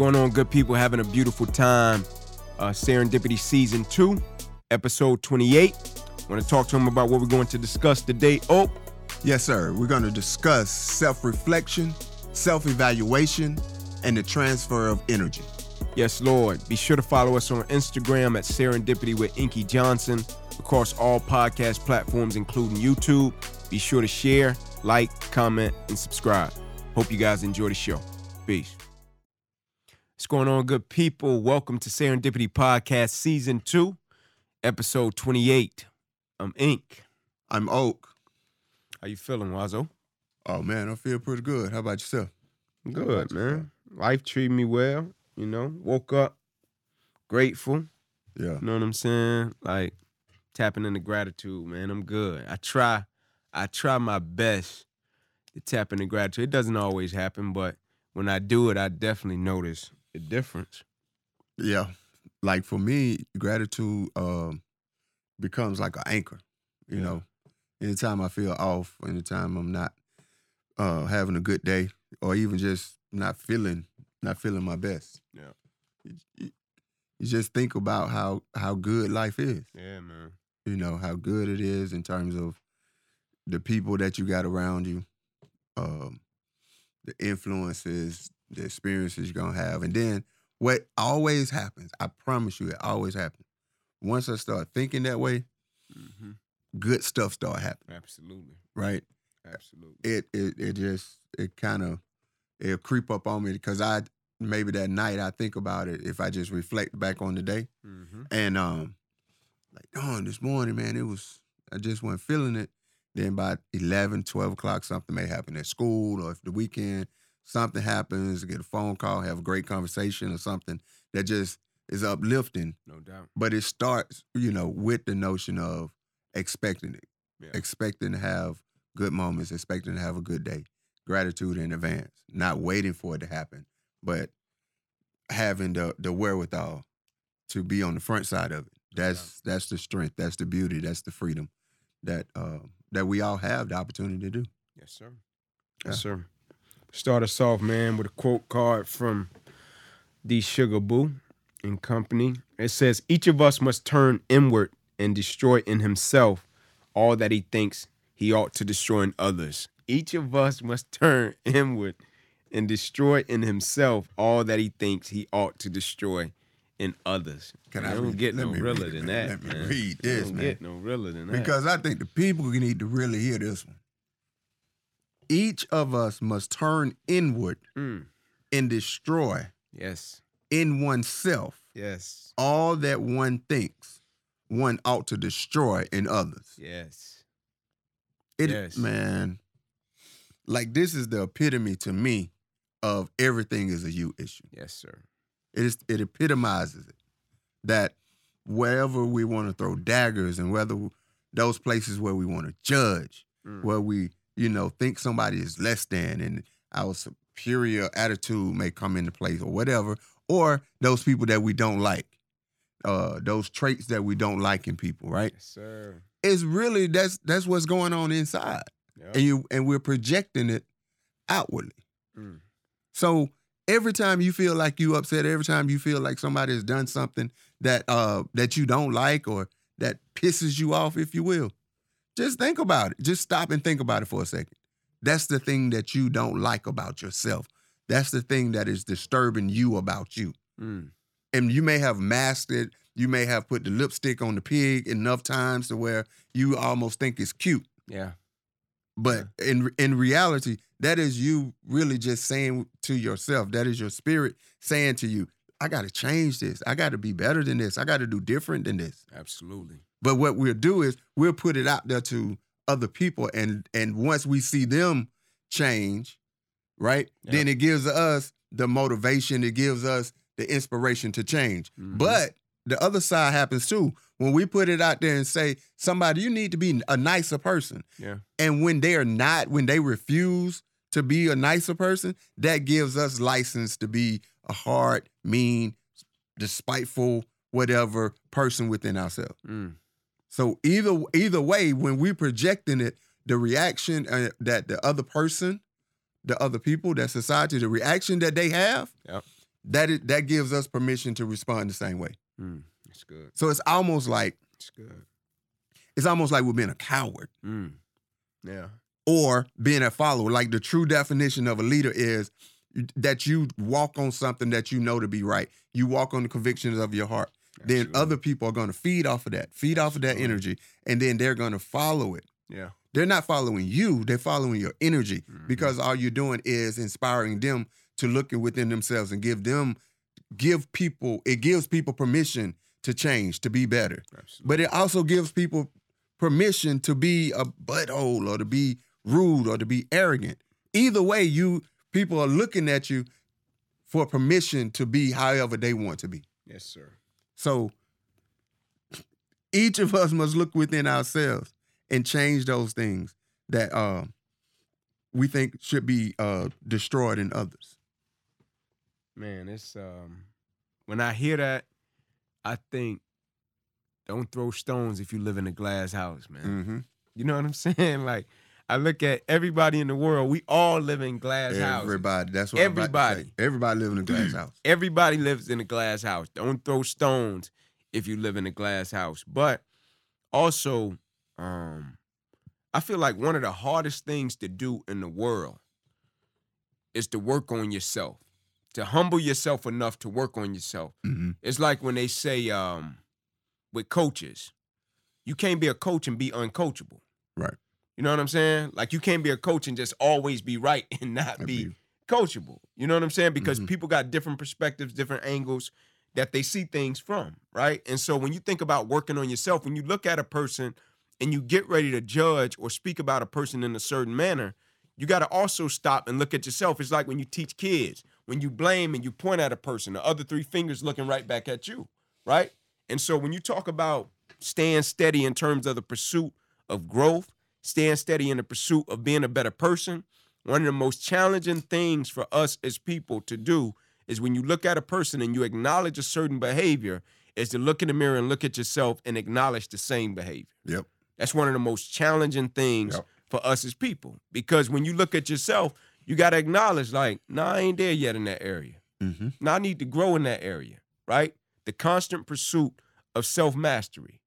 going on, good people? Having a beautiful time. Uh, Serendipity Season 2, Episode 28. Want to talk to him about what we're going to discuss today. Oh, Yes, sir. We're going to discuss self reflection, self evaluation, and the transfer of energy. yes, Lord. Be sure to follow us on Instagram at Serendipity with Inky Johnson across all podcast platforms, including YouTube. Be sure to share, like, comment, and subscribe. Hope you guys enjoy the show. Peace. What's going on, good people? Welcome to Serendipity Podcast Season 2, Episode 28. I'm Ink. I'm Oak. How you feeling, Wazo? Oh, man, I feel pretty good. How about yourself? Good, man. Life treated me well, you know. Woke up grateful, Yeah. you know what I'm saying? Like tapping into gratitude, man. I'm good. I try I try my best to tap into gratitude. It doesn't always happen, but when I do it, I definitely notice the difference. Yeah. Like for me, gratitude um, becomes like an anchor. You Yeah. know, anytime I feel off, anytime I'm not uh, having a good day, or even just not feeling not feeling my best. Yeah. You, you- you just think about how how good life is. Yeah, man. you know how good it is in terms of the people that you got around you um the influences the experiences you're gonna have. And then what always happens i promise you it always happens. Once i start thinking that way hmm good stuff start happening. Absolutely. right? Absolutely. it it, it just it kind of it'll creep up on me because i maybe that night i think about it if i just reflect back on the day. Hmm And um, like, darn, this morning, man, it was, I just wasn't feeling it. Then by 11, 12 o'clock, something may happen at school or if the weekend, something happens, get a phone call, have a great conversation or something that just is uplifting. No doubt. But it starts, you know, with the notion of expecting it, Yeah. expecting to have good moments, expecting to have a good day, gratitude in advance, not waiting for it to happen, but having the the wherewithal to be on the front side of it. That's that's the strength, that's the beauty, that's the freedom that uh, that we all have the opportunity to do. Yes, sir. Yes, sir. Start us off, man, with a quote card from the Sugar Boo and Company. It says, Each of us must turn inward and destroy in himself all that he thinks he ought to destroy in others. Each of us must turn inward and destroy in himself all that he thinks he ought to destroy in others. Can Man, I don't read- get no realer read than that, Let me man. read this, don't man. get no realer than that. Because I think the people need to really hear this one. Each of us must turn inward Mm, and destroy yes, in oneself yes, all that one thinks one ought to destroy in others. yes. It Yes. man, like this is the epitome to me of everything is a you issue. Yes, sir. It is it epitomizes it that wherever we want to throw daggers and whether those places where we want to judge, Mm. where we you know think somebody is less than and our superior attitude may come into place or whatever, or those people that we don't like, uh, those traits that we don't like in people, right? Yes, sir. It's really that's that's what's going on inside, Yep. and you and we're projecting it outwardly. Mm. So every time you feel like you upset, every time you feel like somebody has done something that uh that you don't like or that pisses you off, if you will, just think about it. Just stop and think about it for a second. That's the thing that you don't like about yourself. That's the thing that is disturbing you about you. Mm. And you may have masked it. You may have put the lipstick on the pig enough times to where you almost think it's cute. Yeah. But in in reality, that is you really just saying to yourself, that is your spirit saying to you, I got to change this. I got to be better than this. I got to do different than this. Absolutely. But what we'll do is we'll put it out there to other people and and once we see them change, right? Yeah. Then it gives us the motivation, it gives us the inspiration to change. Mhm. But the other side happens too. When we put it out there and say, somebody, you need to be a nicer person. Yeah. And when they are not, when they refuse to be a nicer person, that gives us license to be a hard, mean, despiteful, whatever person within ourselves. Mm. So either either way, when we projecting it, the reaction uh, that the other person, the other people, that society, the reaction that they have Yep. that is, that gives us permission to respond the same way. Mm, that's good. So it's almost like That's good. it's almost like we're being a coward Mm. Yeah. or being a follower. Like the true definition of a leader is that you walk on something that you know to be right. You walk on the convictions of your heart. Then other people are going to feed off of that, feed off of that energy, and then they're going to follow it. Yeah. They're not following you, they're following your energy Mhm. because all you're doing is inspiring them to look within themselves and give them give people it gives people permission to change, to be better. Absolutely. But it also gives people permission to be a butthole or to be rude or to be arrogant. Either way, you people are looking at you for permission to be however they want to be. Yes, sir. So each of us must look within ourselves and change those things that uh, we think should be uh, destroyed in others. Man, it's um when I hear that, I think don't throw stones if you live in a glass house, man. Mm-hmm. You know what I'm saying? Like I look at everybody in the world, we all live in glass houses. Everybody. That's what I'm about to Everybody. Everybody live in a glass house. Everybody lives in a glass house. Don't throw stones if you live in a glass house. But also, um, I feel like one of the hardest things to do in the world is to work on yourself, to humble yourself enough to work on yourself. Mm-hmm. It's like when they say um, with coaches, you can't be a coach and be uncoachable. Right. You know what I'm saying? Like you can't be a coach and just always be right and not be coachable. You know what I'm saying? Because Mhm. people got different perspectives, different angles that they see things from, right? And so when you think about working on yourself, when you look at a person and you get ready to judge or speak about a person in a certain manner, you got to also stop and look at yourself. It's like when you teach kids, when you blame and you point at a person, the other three fingers looking right back at you, right? And so when you talk about staying steady in terms of the pursuit of growth, staying steady in the pursuit of being a better person, one of the most challenging things for us as people to do is when you look at a person and you acknowledge a certain behavior, is to look in the mirror and look at yourself and acknowledge the same behavior. Yep. That's one of the most challenging things Yep. for us as people. Because when you look at yourself, you got to acknowledge, like, nah, I ain't there yet in that area. Mm-hmm. Now I need to grow in that area, right? The constant pursuit of self mastery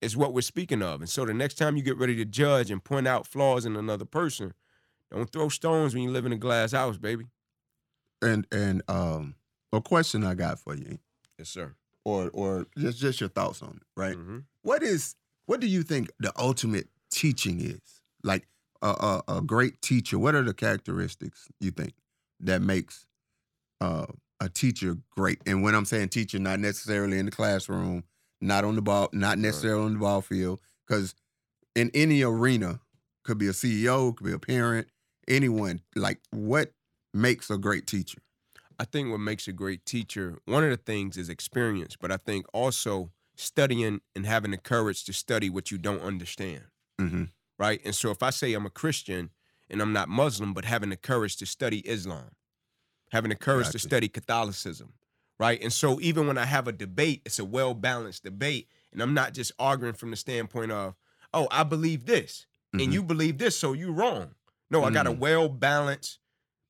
is what we're speaking of. And so the next time you get ready to judge and point out flaws in another person, don't throw stones when you live in a glass house, baby. And and um, a question I got for you, Yes, sir. or or just just your thoughts on it, right? Mm-hmm. What is what do you think the ultimate teaching is? Like a, a, a great teacher, what are the characteristics you think that makes uh, a teacher great? And when I'm saying teacher, not necessarily in the classroom, not on the ball, not necessarily on the ball field, because in any arena, could be a CEO, could be a parent, anyone. Like, what makes a great teacher? I think what makes a great teacher, one of the things is experience, but I think also studying and having the courage to study what you don't understand. Mm-hmm. right? And so if I say I'm a Christian and I'm not Muslim, but having the courage to study Islam, having the courage to study Catholicism, right? And so even when I have a debate, it's a well balanced debate, and I'm not just arguing from the standpoint of, oh, I believe this Mhm. and you believe this, so you're wrong. No, I got a Mm. well balanced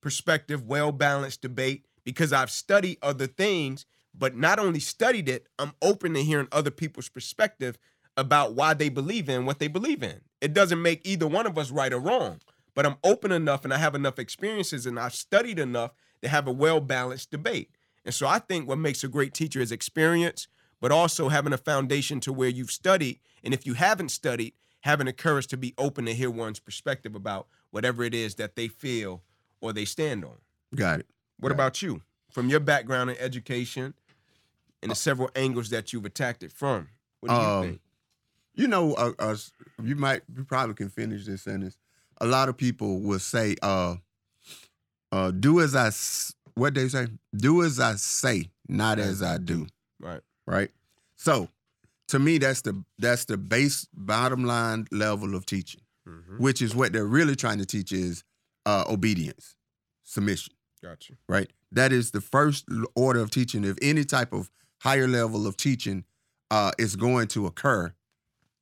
perspective, well balanced debate because I've studied other things, but not only studied it, I'm open to hearing other people's perspective about why they believe in what they believe in. It doesn't make either one of us right or wrong, but I'm open enough and I have enough experiences and I've studied enough to have a well balanced debate. And so I think what makes a great teacher is experience, but also having a foundation to where you've studied. And if you haven't studied, having the courage to be open to hear one's perspective about whatever it is that they feel or they stand on. Got it. What Right. about you? From your background in education and the several angles that you've attacked it from, what do you Um, think? You know, uh, uh, you might, you probably can finish this sentence. A lot of people will say, uh, uh, "Do as I," what they say, "Do as I say, not as I do." Right. Right. So, to me, that's the that's the base bottom line level of teaching, Mm-hmm. which is what they're really trying to teach is uh, obedience, submission. Gotcha. Right. That is the first order of teaching. If any type of higher level of teaching uh, is going to occur,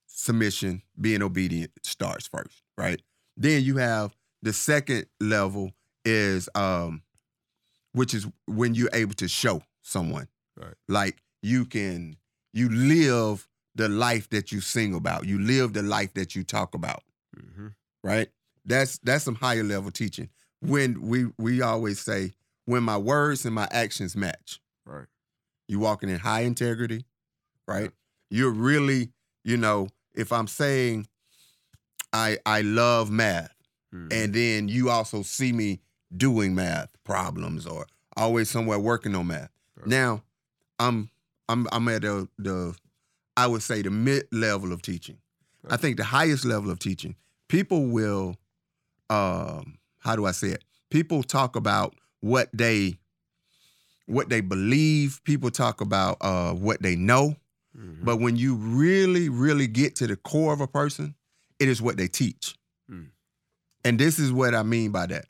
submission, being obedient starts first, right? Then you have the second level is um, which is when you're able to show someone. Right. Like you can you live the life that you sing about. You live the life that you talk about. Mm-hmm. Right? That's that's some higher level teaching. When we we always say when my words and my actions match. Right. You walking in high integrity, right? You're really, you know, if I'm saying I I love math Mhm. and then you also see me doing math problems or always somewhere working on math. Right. Now, I'm I'm I'm at the the I would say the mid level of teaching. I think the highest level of teaching, people will um how do I say it? People talk about what they what they believe, people talk about uh what they know, Mhm. but when you really really get to the core of a person, it is what they teach. Hmm. And this is what I mean by that.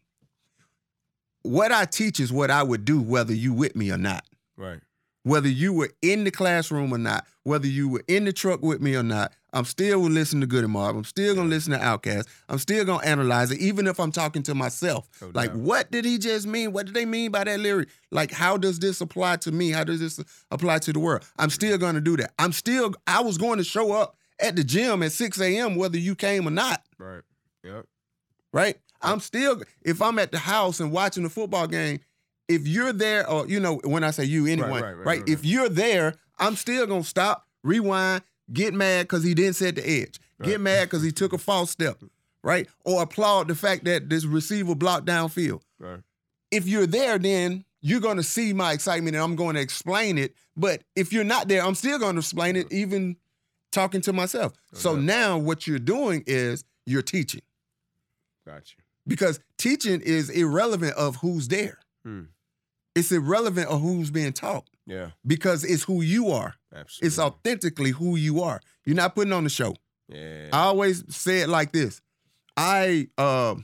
What I teach is what I would do whether you with me or not. right. Whether you were in the classroom or not, whether you were in the truck with me or not, I'm still gonna listen to Goodie Mob. I'm still gonna listen to Outkast. I'm still gonna analyze it, even if I'm talking to myself. No like, what did he just mean? What did they mean by that lyric? Like, how does this apply to me? How does this apply to the world? I'm still gonna do that. I'm still, I was going to show up at the gym at 6 a.m. whether you came or not Right. Yep. right? I'm still if I'm at the house and watching the football game, if you're there, or you know, when I say you, anyone, right? right, right, right, If you're there, I'm still gonna stop, rewind, get mad because he didn't set the edge, get mad because he took a false step, right? Or applaud the fact that this receiver blocked downfield. Right. If you're there, then you're gonna see my excitement and I'm going to explain it. But if you're not there, I'm still gonna explain it, even talking to myself. No so now what you're doing is you're teaching Got you. Because teaching is irrelevant of who's there. Hmm. It's irrelevant of who's being taught Yeah. because it's who you are. Absolutely. It's authentically who you are. You're not putting on the show. Yeah. I always say it like this. I uh,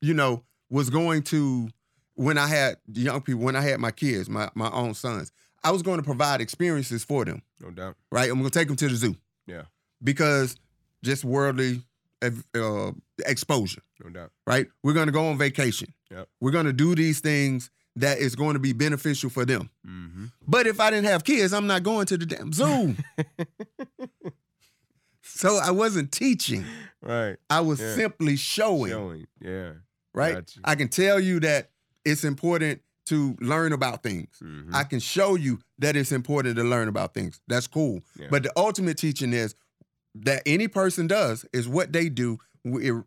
you know, was going to when I had young people, when I had my kids, my my own sons, I was going to provide experiences for them, no doubt. right? I'm gonna take them to the zoo. Yeah. Because just worldly uh, exposure. No doubt. right? We're going to go on vacation. Yep. We're going to do these things that is going to be beneficial for them. Mm-hmm. But if I didn't have kids, I'm not going to the damn zoo. so I wasn't teaching. Right. I was Yeah. simply showing, Showing. Yeah. right? Got you. I can tell you that it's important to learn about things. Mhm. I can show you that it's important to learn about things. That's cool. Yeah. But the ultimate teaching is that any person does is what they do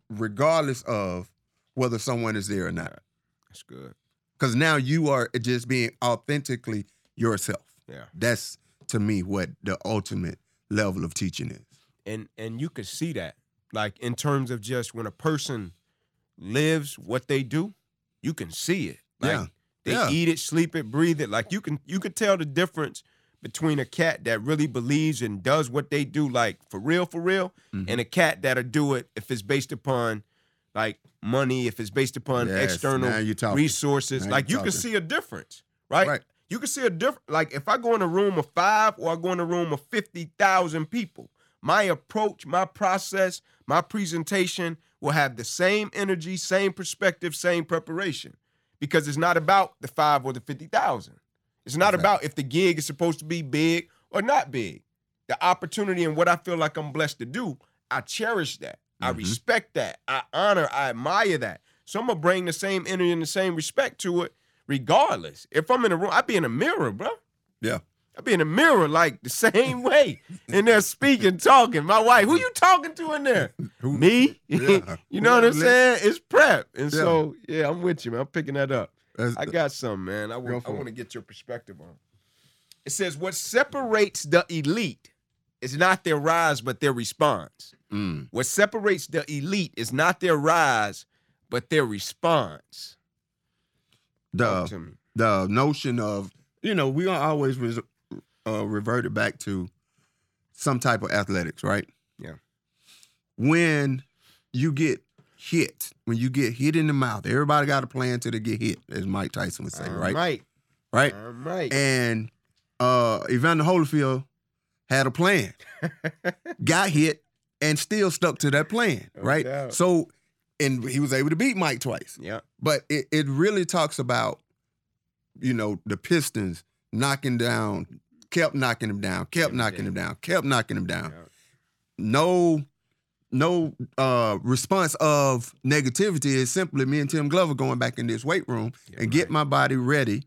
regardless of whether someone is there or not. That's good. because now you are just being authentically yourself. Yeah. That's to me what the ultimate level of teaching is. and and you can see that like in terms of just when a person lives what they do you can see it like Yeah. they Yeah. eat it sleep it breathe it like you can you can tell the difference between a cat that really believes and does what they do like for real for real Mhm. and a cat that'll do it if it's based upon like money if it's based upon Yes, external talking. resources Now like you can see a difference right? Right. you can see a different like if i go in a room of five or i go in a room of 50000 people my approach my process my presentation will have the same energy same perspective same preparation because it's not about the five or the 50000 it's not about if the gig is supposed to be big or not big the opportunity and what i feel like i'm blessed to do i cherish that i Mhm. respect that i honor i admire that so i'm gonna bring the same energy and the same respect to it regardless. If I'm in a room, I be in a mirror, bro. Yeah. I be in a mirror like the same way. and they're speaking, talking. My wife, who you talking to in there? Who- Me? Yeah. you know what I'm saying? It's prep. And Yeah. so, yeah, I'm with you, man. I'm picking that up. That's- I got some, man. I want, I want to get your perspective on. It says what separates the elite is not their rise, but their response. Mm. What separates the elite is not their rise, but their response. The the notion of you know we are always res- uh, reverted back to some type of athletics, right? Yeah. When you get hit, when you get hit in the mouth, everybody got a plan till they get hit, as Mike Tyson would say, All right? right. Right. All right. And uh Evander Holyfield had a plan. got hit and still stuck to that plan, No right? doubt. So and he was able to beat Mike twice. yeah. But it, it really talks about you know, the Pistons knocking down, kept knocking him down, kept knocking him down, kept knocking him down. No, no uh response of negativity is simply me and Tim Glover going back in this weight room Yeah, and get my body ready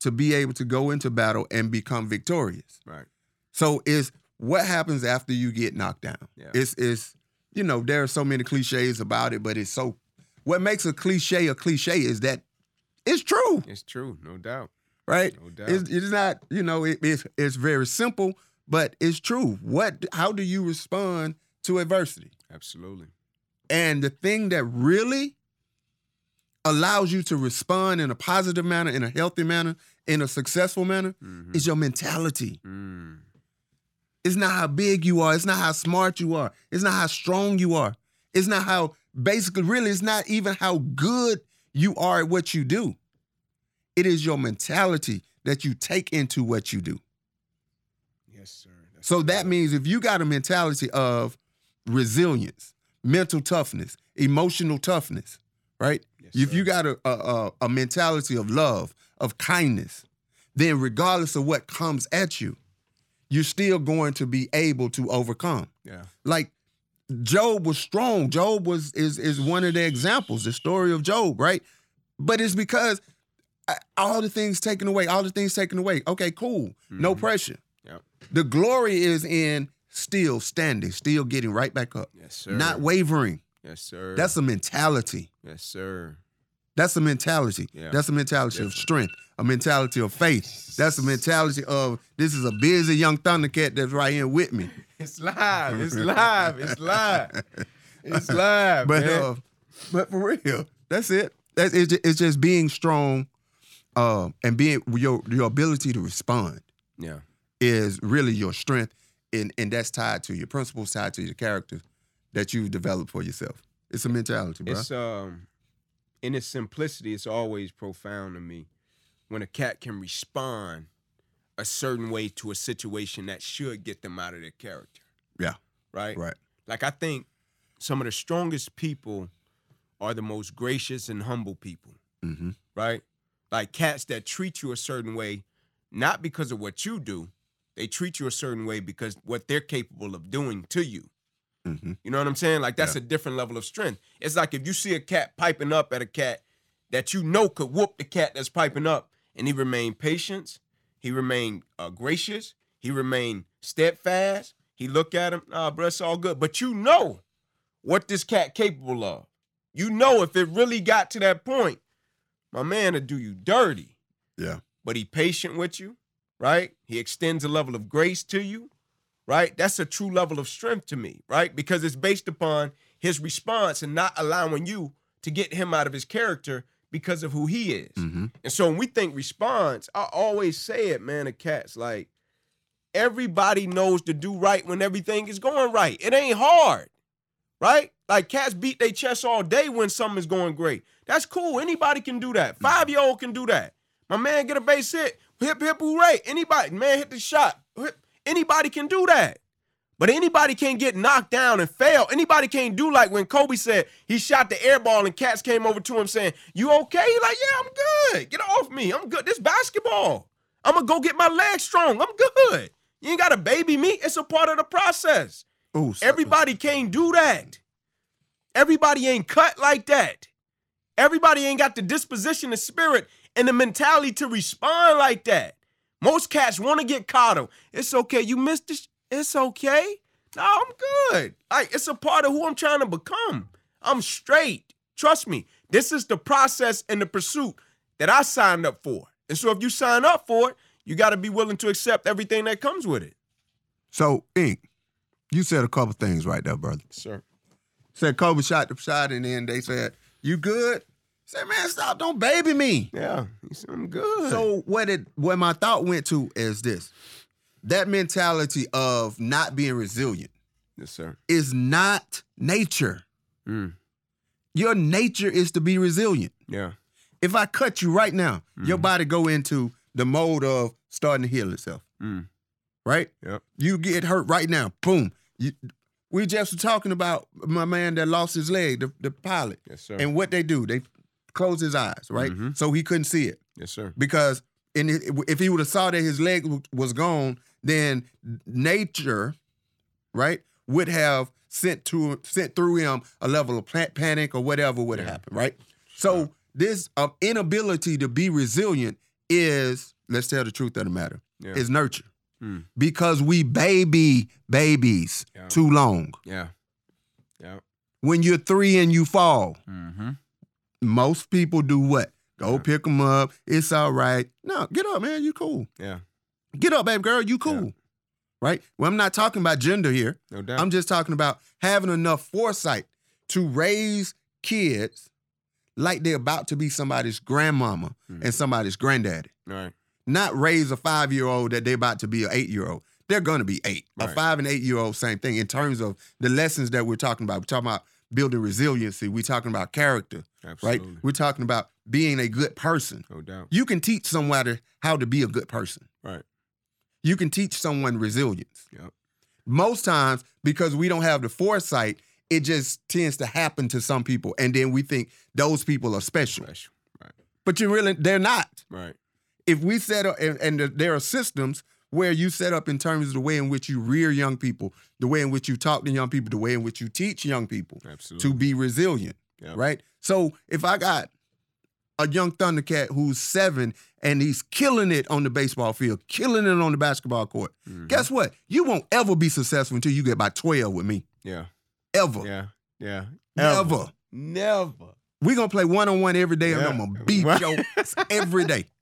to be able to go into battle and become victorious. Right. So it's what happens after you get knocked down. Yeah. It's it's you know there are so many cliches about it, but it's so what makes a cliche a cliche is that it's true, It's true, no doubt. right? No doubt. It's, it's not you know it, it's it's very simple, but it's true. What how do you respond to adversity? Absolutely. And the thing that really allows you to respond in a positive manner, in a healthy manner, in a successful manner Mhm. is your mentality. Mm. It's not how big you are. It's not how smart you are. It's not how strong you are. It's not how, basically, really, it's not even how good you are at what you do. It is your mentality that you take into what you do. Yes, sir. That's So that means if you got a mentality of resilience, mental toughness, emotional toughness, right? Yes, if you got a, a, a, mentality of love, of kindness, then regardless of what comes at you, you're still going to be able to overcome. Yeah. Like Job was strong. Job was is is one of the examples, the story of Job, right? But it's because all the things taken away, all the things taken away. Okay, cool. No Mhm. pressure. Yep. The glory is in still standing, still getting right back up, Yes, sir. not wavering. Yes, sir. That's a mentality. yes, sir. That's a mentality. Yeah. That's a mentality of strength, a mentality of faith. That's a mentality of this is a busy young Thundercat that's right here with me. It's live. It's live. It's live. It's live, But uh, but for real, that's it. That's it's just, it's just being strong, uh, and being your your ability to respond yeah. is really your strength, and and that's tied to your principles, tied to your character that you've developed for yourself. It's a mentality, bro. It's um in its simplicity, it's always profound to me when a cat can respond a certain way to a situation that should get them out of their character. Yeah. Right? right. Like I think some of the strongest people are the most gracious and humble people, Mm-hmm. right? Like cats that treat you a certain way, not because of what you do, they treat you a certain way because what they're capable of doing to you. Mm-hmm. You know what I'm saying? Like that's a different level of strength. It's like if you see a cat piping up at a cat that you know could whoop the cat that's piping up, and he remained patient, he remained uh, gracious, he remained steadfast. He look at him, ah, bro, it's all good. But you know what this cat capable of. You know if it really got to that point, my man will do you dirty. Yeah. But he patient with you, right? He extends a level of grace to you right? That's a true level of strength to me, right? Because it's based upon his response and not allowing you to get him out of his character because of who he is. Mm-hmm. And so when we think response, I always say it, man, to cats, like everybody knows to do right when everything is going right. It ain't hard, right? Like cats beat their chest all day when something is going great. That's cool. Anybody can do that. Five year old can do that. My man get a base hit, hip hip hooray. Anybody, man, hit the shot. Hip- Anybody can do that. But anybody can't get knocked down and fail. Anybody can't do like when Kobe said he shot the air ball and cats came over to him saying, You okay? He like, Yeah, I'm good. Get off me. I'm good. This basketball. I'm gonna go get my legs strong. I'm good. You ain't gotta baby me. It's a part of the process. Oh, Everybody can't do that. Everybody ain't cut like that. Everybody ain't got the disposition, the spirit, and the mentality to respond like that. Most cats want to get coddled. It's okay. You missed it. It's okay. No, I'm good. Like it's a part of who I'm trying to become. I'm straight. Trust me. This is the process and the pursuit that I signed up for. And so if you sign up for it, you got to be willing to accept everything that comes with it. So, Ink, you said a couple things right there, brother. Sir. Said Kobe shot the shot, and then they said, "You good?" Said, "Man, stop! Don't baby me." Yeah. Said, I'm good. So what it what my thought went to is this: that mentality of not being resilient yes, sir. is not nature. Mm. Your nature is to be resilient. Yeah. If I cut you right now, your Mhm. body go into the mode of starting to heal itself. Mm. Right? Yep. You get hurt right now. Boom. You, we just were talking about my man that lost his leg, the, the pilot. Yes, sir. And what they do, they closed his eyes, right? Mhm. So he couldn't see it Yes, sir. because in if he would have saw that his leg w- was gone, then nature, right, would have sent to sent through him a level of pa- panic or whatever would have Yeah. happened, right? So this uh, inability to be resilient is, let's tell the truth of the matter, Yeah. is nurture. Mm. Because we baby babies Yeah. too long. Yeah. Yeah. When you're three and you fall, Mm-hmm. Most people do what? Go Yeah. pick them up. It's all right. No, get up, man. You cool. Yeah. Get up, baby girl. You cool. Right? Well, I'm not talking about gender here. No doubt. I'm just talking about having enough foresight to raise kids like they're about to be somebody's grandmama Mhm. and somebody's granddaddy. Right. Not raise a five year old that they're about to be an eight year old. They're going to be eight. A five and eight year old, same thing in terms of the lessons that we're talking about. We're talking about building resiliency. We're talking about character, Absolutely. right? We're talking about being a good person. No doubt. You can teach somebody how to be a good person. Right. You can teach someone resilience. Yep. Most times, because we don't have the foresight, it just tends to happen to some people. And then we think those people are special. Special. Right. But you really, they're not. Right. If we set up, and, and there are systems where you set up in terms of the way in which you rear young people, the way in which you talk to young people, the way in which you teach young people Absolutely. to be resilient, Yep. right? So if I got a young Thundercat who's seven and he's killing it on the baseball field, killing it on the basketball court, Mhm. guess what? You won't ever be successful until you get by 12 with me. Yeah. Ever. Yeah. Yeah. Never. Never. We're gonna play one on one every day and I'm gonna beat Right. your ass every day.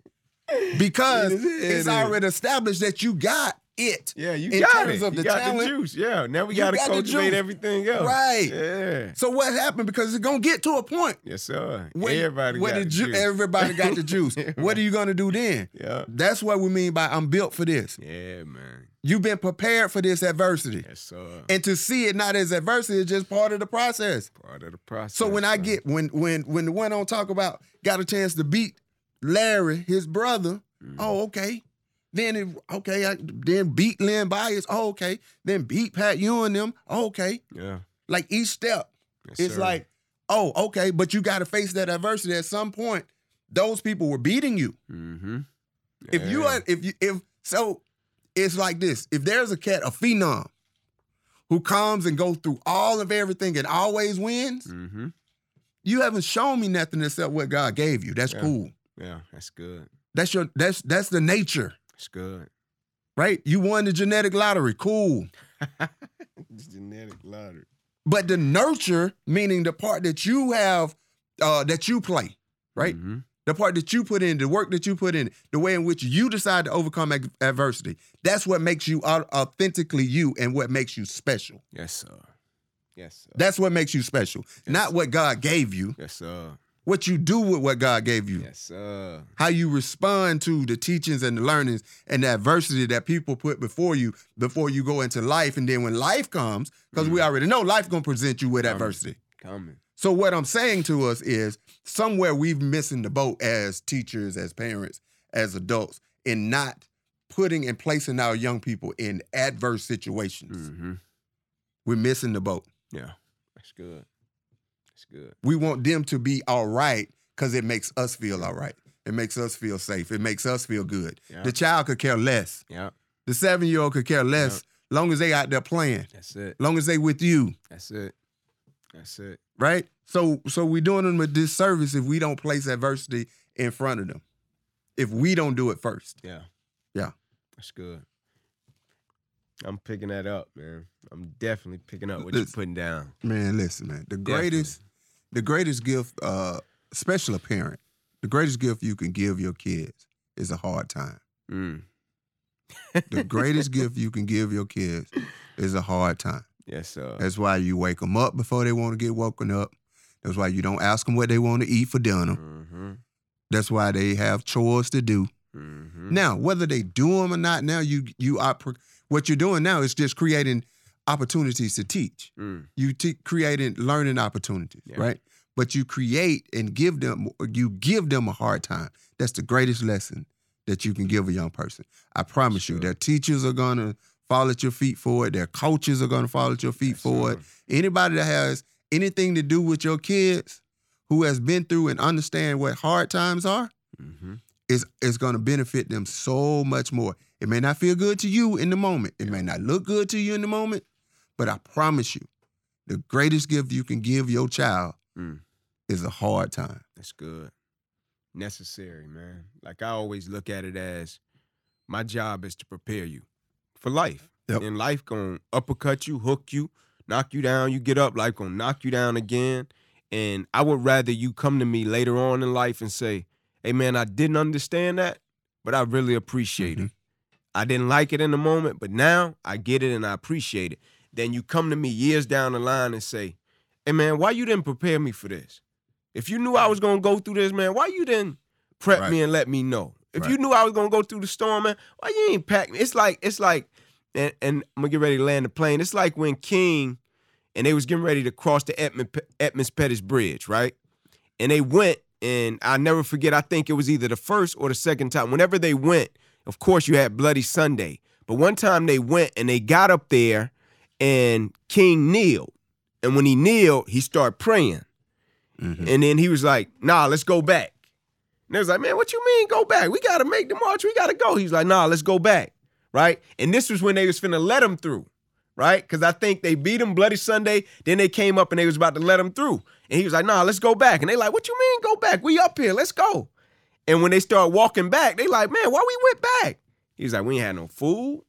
Because It is- it it's is. already established that you got it. Yeah, you In got terms it. of you the got talent, the juice. Yeah. Now we got to got cultivate everything else. Right. Yeah. So what happened? Because it's gonna get to a point Yes, sir. where, everybody where got the ju- juice. everybody got the juice. What are you gonna do then? Yeah. That's what we mean by I'm built for this. Yeah, man. You've been prepared for this adversity. Yes, sir. And to see it not as adversity is just part of the process. Part of the process. So when I get when when when the one on talk about got a chance to beat Larry, his brother, Mhm. oh okay. Then it, okay, I then beat Len Bias, oh okay. Then beat Pat Ewing them, oh, okay. Yeah. Like each step, Yes, it's sir. like, oh okay, but you got to face that adversity at some point. Those people were beating you. Mm-hmm. If you are, if you, if so, it's like this. If there's a cat, a phenom, who comes and goes through all of everything and always wins, Mm-hmm. you haven't shown me nothing except what God gave you. That's Yeah. cool. Yeah, that's good. That's your that's that's the nature, That's good. right? You won the genetic lottery, cool. Genetic lottery. But the nurture, meaning the part that you have, uh, that you play, right? Mm-hmm. The part that you put in, the work that you put in, the way in which you decide to overcome ad- adversity. That's what makes you authentically you and what makes you special. Yes, sir. Yes, sir. That's what makes you special. Not what God gave you, yes, sir. What you do with what God gave you. Yes, sir. How you respond to the teachings and the learnings and the adversity that people put before you before you go into life. And then when life comes, because we already know life gonna present you with Coming. adversity. Coming. So what I'm saying to us is somewhere we've missing the boat as teachers, as parents, as adults, in not putting and placing our young people in adverse situations. Mm-hmm. We're missing the boat. Yeah, that's good. That's good. We want them to be all right because it makes us feel all right. It makes us feel safe. It makes us feel good. Yeah. The child could care less. Yeah, The seven year old could care less, long as they out there playing, that's it. long as they with you, That's it. That's it. right? So so we doing them a disservice if we don't place adversity in front of them. If we don't do it first. Yeah. Yeah. That's good. I'm picking that up, man. I'm definitely picking up what you're putting down. Man, listen, man. The Definitely. greatest, the greatest gift, uh, especially a parent, the greatest gift you can give your kids is a hard time. Mm. The greatest gift you can give your kids is a hard time. Yes, sir. That's why you wake them up before they want to get woken up. That's why you don't ask them what they want to eat for dinner. Mm-hmm. That's why they have chores to do. Mm-hmm. Now, whether they do them or not, now you you are what you're doing now is just creating opportunities to teach. Mm. You te- creating learning opportunities, Yeah. right? But you create and give them you give them a hard time. That's the greatest lesson that you can give a young person. I promise you, Sure. their teachers are gonna fall at your feet for it. Their coaches are gonna fall at your feet for sir. it. Anybody that has anything to do with your kids who has been through and understand what hard times are Mm-hmm. is is going to benefit them so much more. It may not feel good to you in the moment. It may not look good to you in the moment, but I promise you, the greatest gift you can give your child Mm. is a hard time. That's good. Necessary, man. Like I always look at it as my job is to prepare you for life. Yep. And life gonna uppercut you, hook you, knock you down, you get up, life gonna knock you down again. And I would rather you come to me later on in life and say, hey man, I didn't understand that, but I really appreciate it. I didn't like it in the moment, but now I get it and I appreciate it. Then you come to me years down the line and say, hey man, why you didn't prepare me for this? If you knew I was gonna go through this, man, why you didn't prep Right. me and let me know? If you knew I was gonna go through the storm, man, why you ain't pack me? It's like, it's like, and, and I'm gonna get ready to land the plane. It's like when King and they was getting ready to cross the Edmund, Edmonds Pettus Bridge, right? And they went, and I never forget, I think it was either the first or the second time. Whenever they went, of course, you had Bloody Sunday. But one time they went and they got up there, and King kneeled. And when he kneeled, he started praying. Mhm. And then he was like, nah, let's go back. And they was like, man, what you mean go back? We gotta make the march. We gotta go. He's like, nah, let's go back. Right? And this was when they was finna let him through. Right? Because I think they beat him Bloody Sunday. Then they came up and they was about to let him through. And he was like, nah, let's go back. And they like, what you mean go back? We up here. Let's go. And when they start walking back, they like, man, why we went back? He's like, we ain't had no food.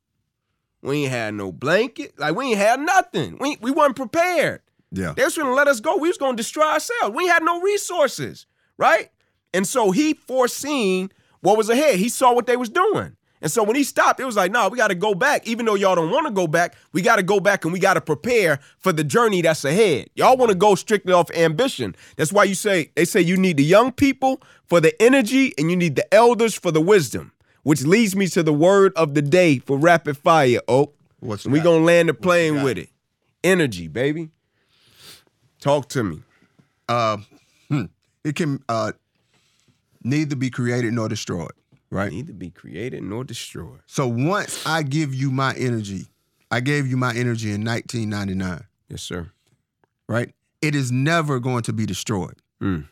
We ain't had no blanket. Like, we ain't had nothing. We, we wasn't prepared. Yeah. They was gonna let us go. We was gonna destroy ourselves. We had no resources, right? And so he foreseen what was ahead. He saw what they was doing. And so when he stopped, it was like, no, we got to go back. Even though y'all don't want to go back, we got to go back and we got to prepare for the journey that's ahead. Y'all want to go strictly off ambition. That's why you say they say you need the young people for the energy and you need the elders for the wisdom. Which leads me to the word of the day for rapid fire. Oh, What's we gonna land the you plane with it. Energy, baby. Talk to me. Uh, hmm. It can uh, neither be created nor destroyed, right? Neither be created nor destroyed. So once I give you my energy, I gave you my energy in 1999, Yes, sir. right? It is never going to be destroyed. Mm.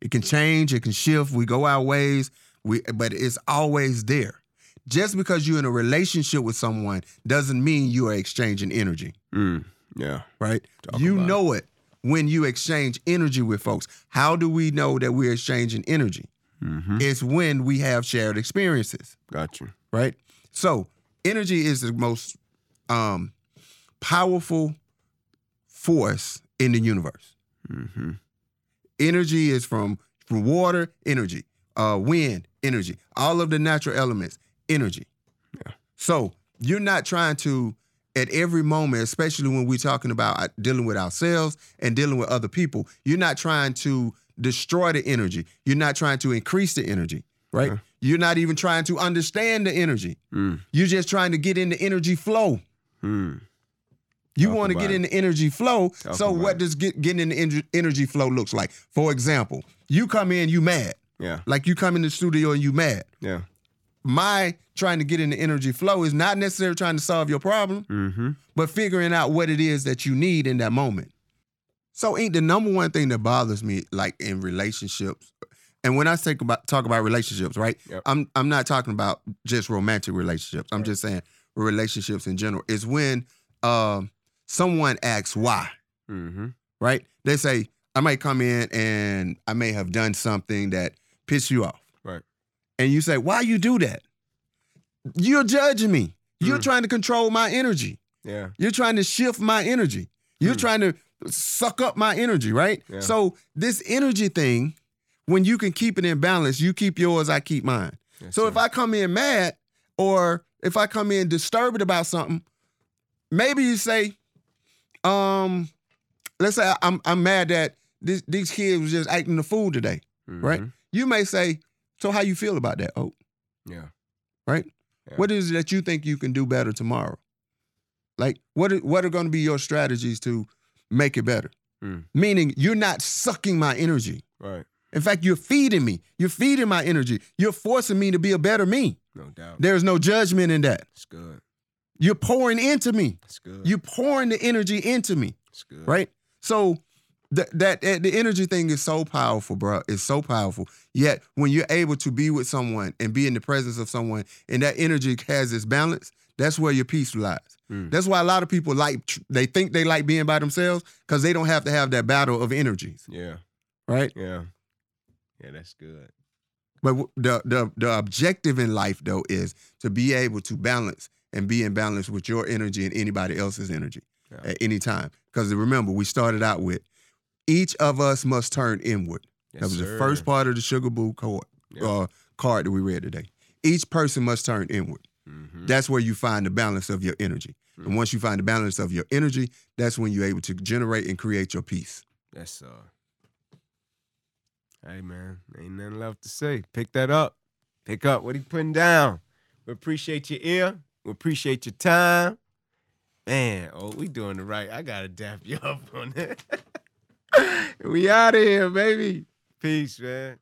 It can change, it can shift. We go our ways, we but it's always there. Just because you're in a relationship with someone doesn't mean you are exchanging energy, Mm. Yeah. right? Talk you about it. know it when you exchange energy with folks. How do we know that we're exchanging energy? Mm-hmm. It's when we have shared experiences. Gotcha. right? So energy is the most um, powerful force in the universe. Mm-hmm. Energy is from from water, energy, uh, wind, energy, all of the natural elements, energy. Yeah. So you're not trying to at every moment, especially when we're talking about uh, dealing with ourselves and dealing with other people, you're not trying to destroy the energy. You're not trying to increase the energy, right? You're not even trying to understand the energy. Mm. You're just trying to get in the energy flow. Mm. You want to get in the energy flow. Talk so what it. does get, getting in the ener- energy flow looks like? For example, you come in, you mad. Yeah. Like you come in the studio and you mad. Yeah. My trying to get in the energy flow is not necessarily trying to solve your problem, Mm-hmm. but figuring out what it is that you need in that moment. So ain't the number one thing that bothers me like in relationships. And when I think about talk about relationships, right? Yep. I'm I'm not talking about just romantic relationships. I'm Right. just saying relationships in general. Is when um someone asks why, Mm-hmm. right? They say, I might come in and I may have done something that pissed you off. Right. And you say, why you do that? You're judging me. You're Mm. trying to control my energy. Yeah. You're trying to shift my energy. You're Hmm. trying to suck up my energy, right? Yeah. So this energy thing, when you can keep it in balance, you keep yours, I keep mine. Yes, So if. I come in mad or if I come in disturbed about something, maybe you say, um, let's say I'm I'm mad that this, these kids was just acting the fool today, right? You may say, so how you feel about that? Oh, Yeah. right? Yeah. What is it that you think you can do better tomorrow? Like, what are, what are going to be your strategies to make it better? Mm. Meaning, you're not sucking my energy. Right. In fact, you're feeding me. You're feeding my energy. You're forcing me to be a better me. No doubt. There's no judgment in that. It's good. You're pouring into me. It's good. You're pouring the energy into me, It's good. right? So, that, that that the energy thing is so powerful, bro. It's so powerful. Yet when you're able to be with someone and be in the presence of someone, and that energy has its balance, that's where your peace lies. Mm. That's why a lot of people like they think they like being by themselves because they don't have to have that battle of energies, Yeah. right? Yeah. Yeah, that's good. But the the the objective in life though is to be able to balance and be in balance with your energy and anybody else's energy Yeah. at any time. Because remember, we started out with each of us must turn inward. Yes, that was the first part of the Sugar Boo card, Yeah. uh, card that we read today. Each person must turn inward. Mhm. That's where you find the balance of your energy. Mm. And once you find the balance of your energy, that's when you're able to generate and create your peace. That's uh. Hey man, ain't nothing left to say. Pick that up. Pick up what he putting down. We appreciate your ear. We appreciate your time. Man, oh, we doing the right. I gotta dap you up on that. we out of here, baby. Peace, man.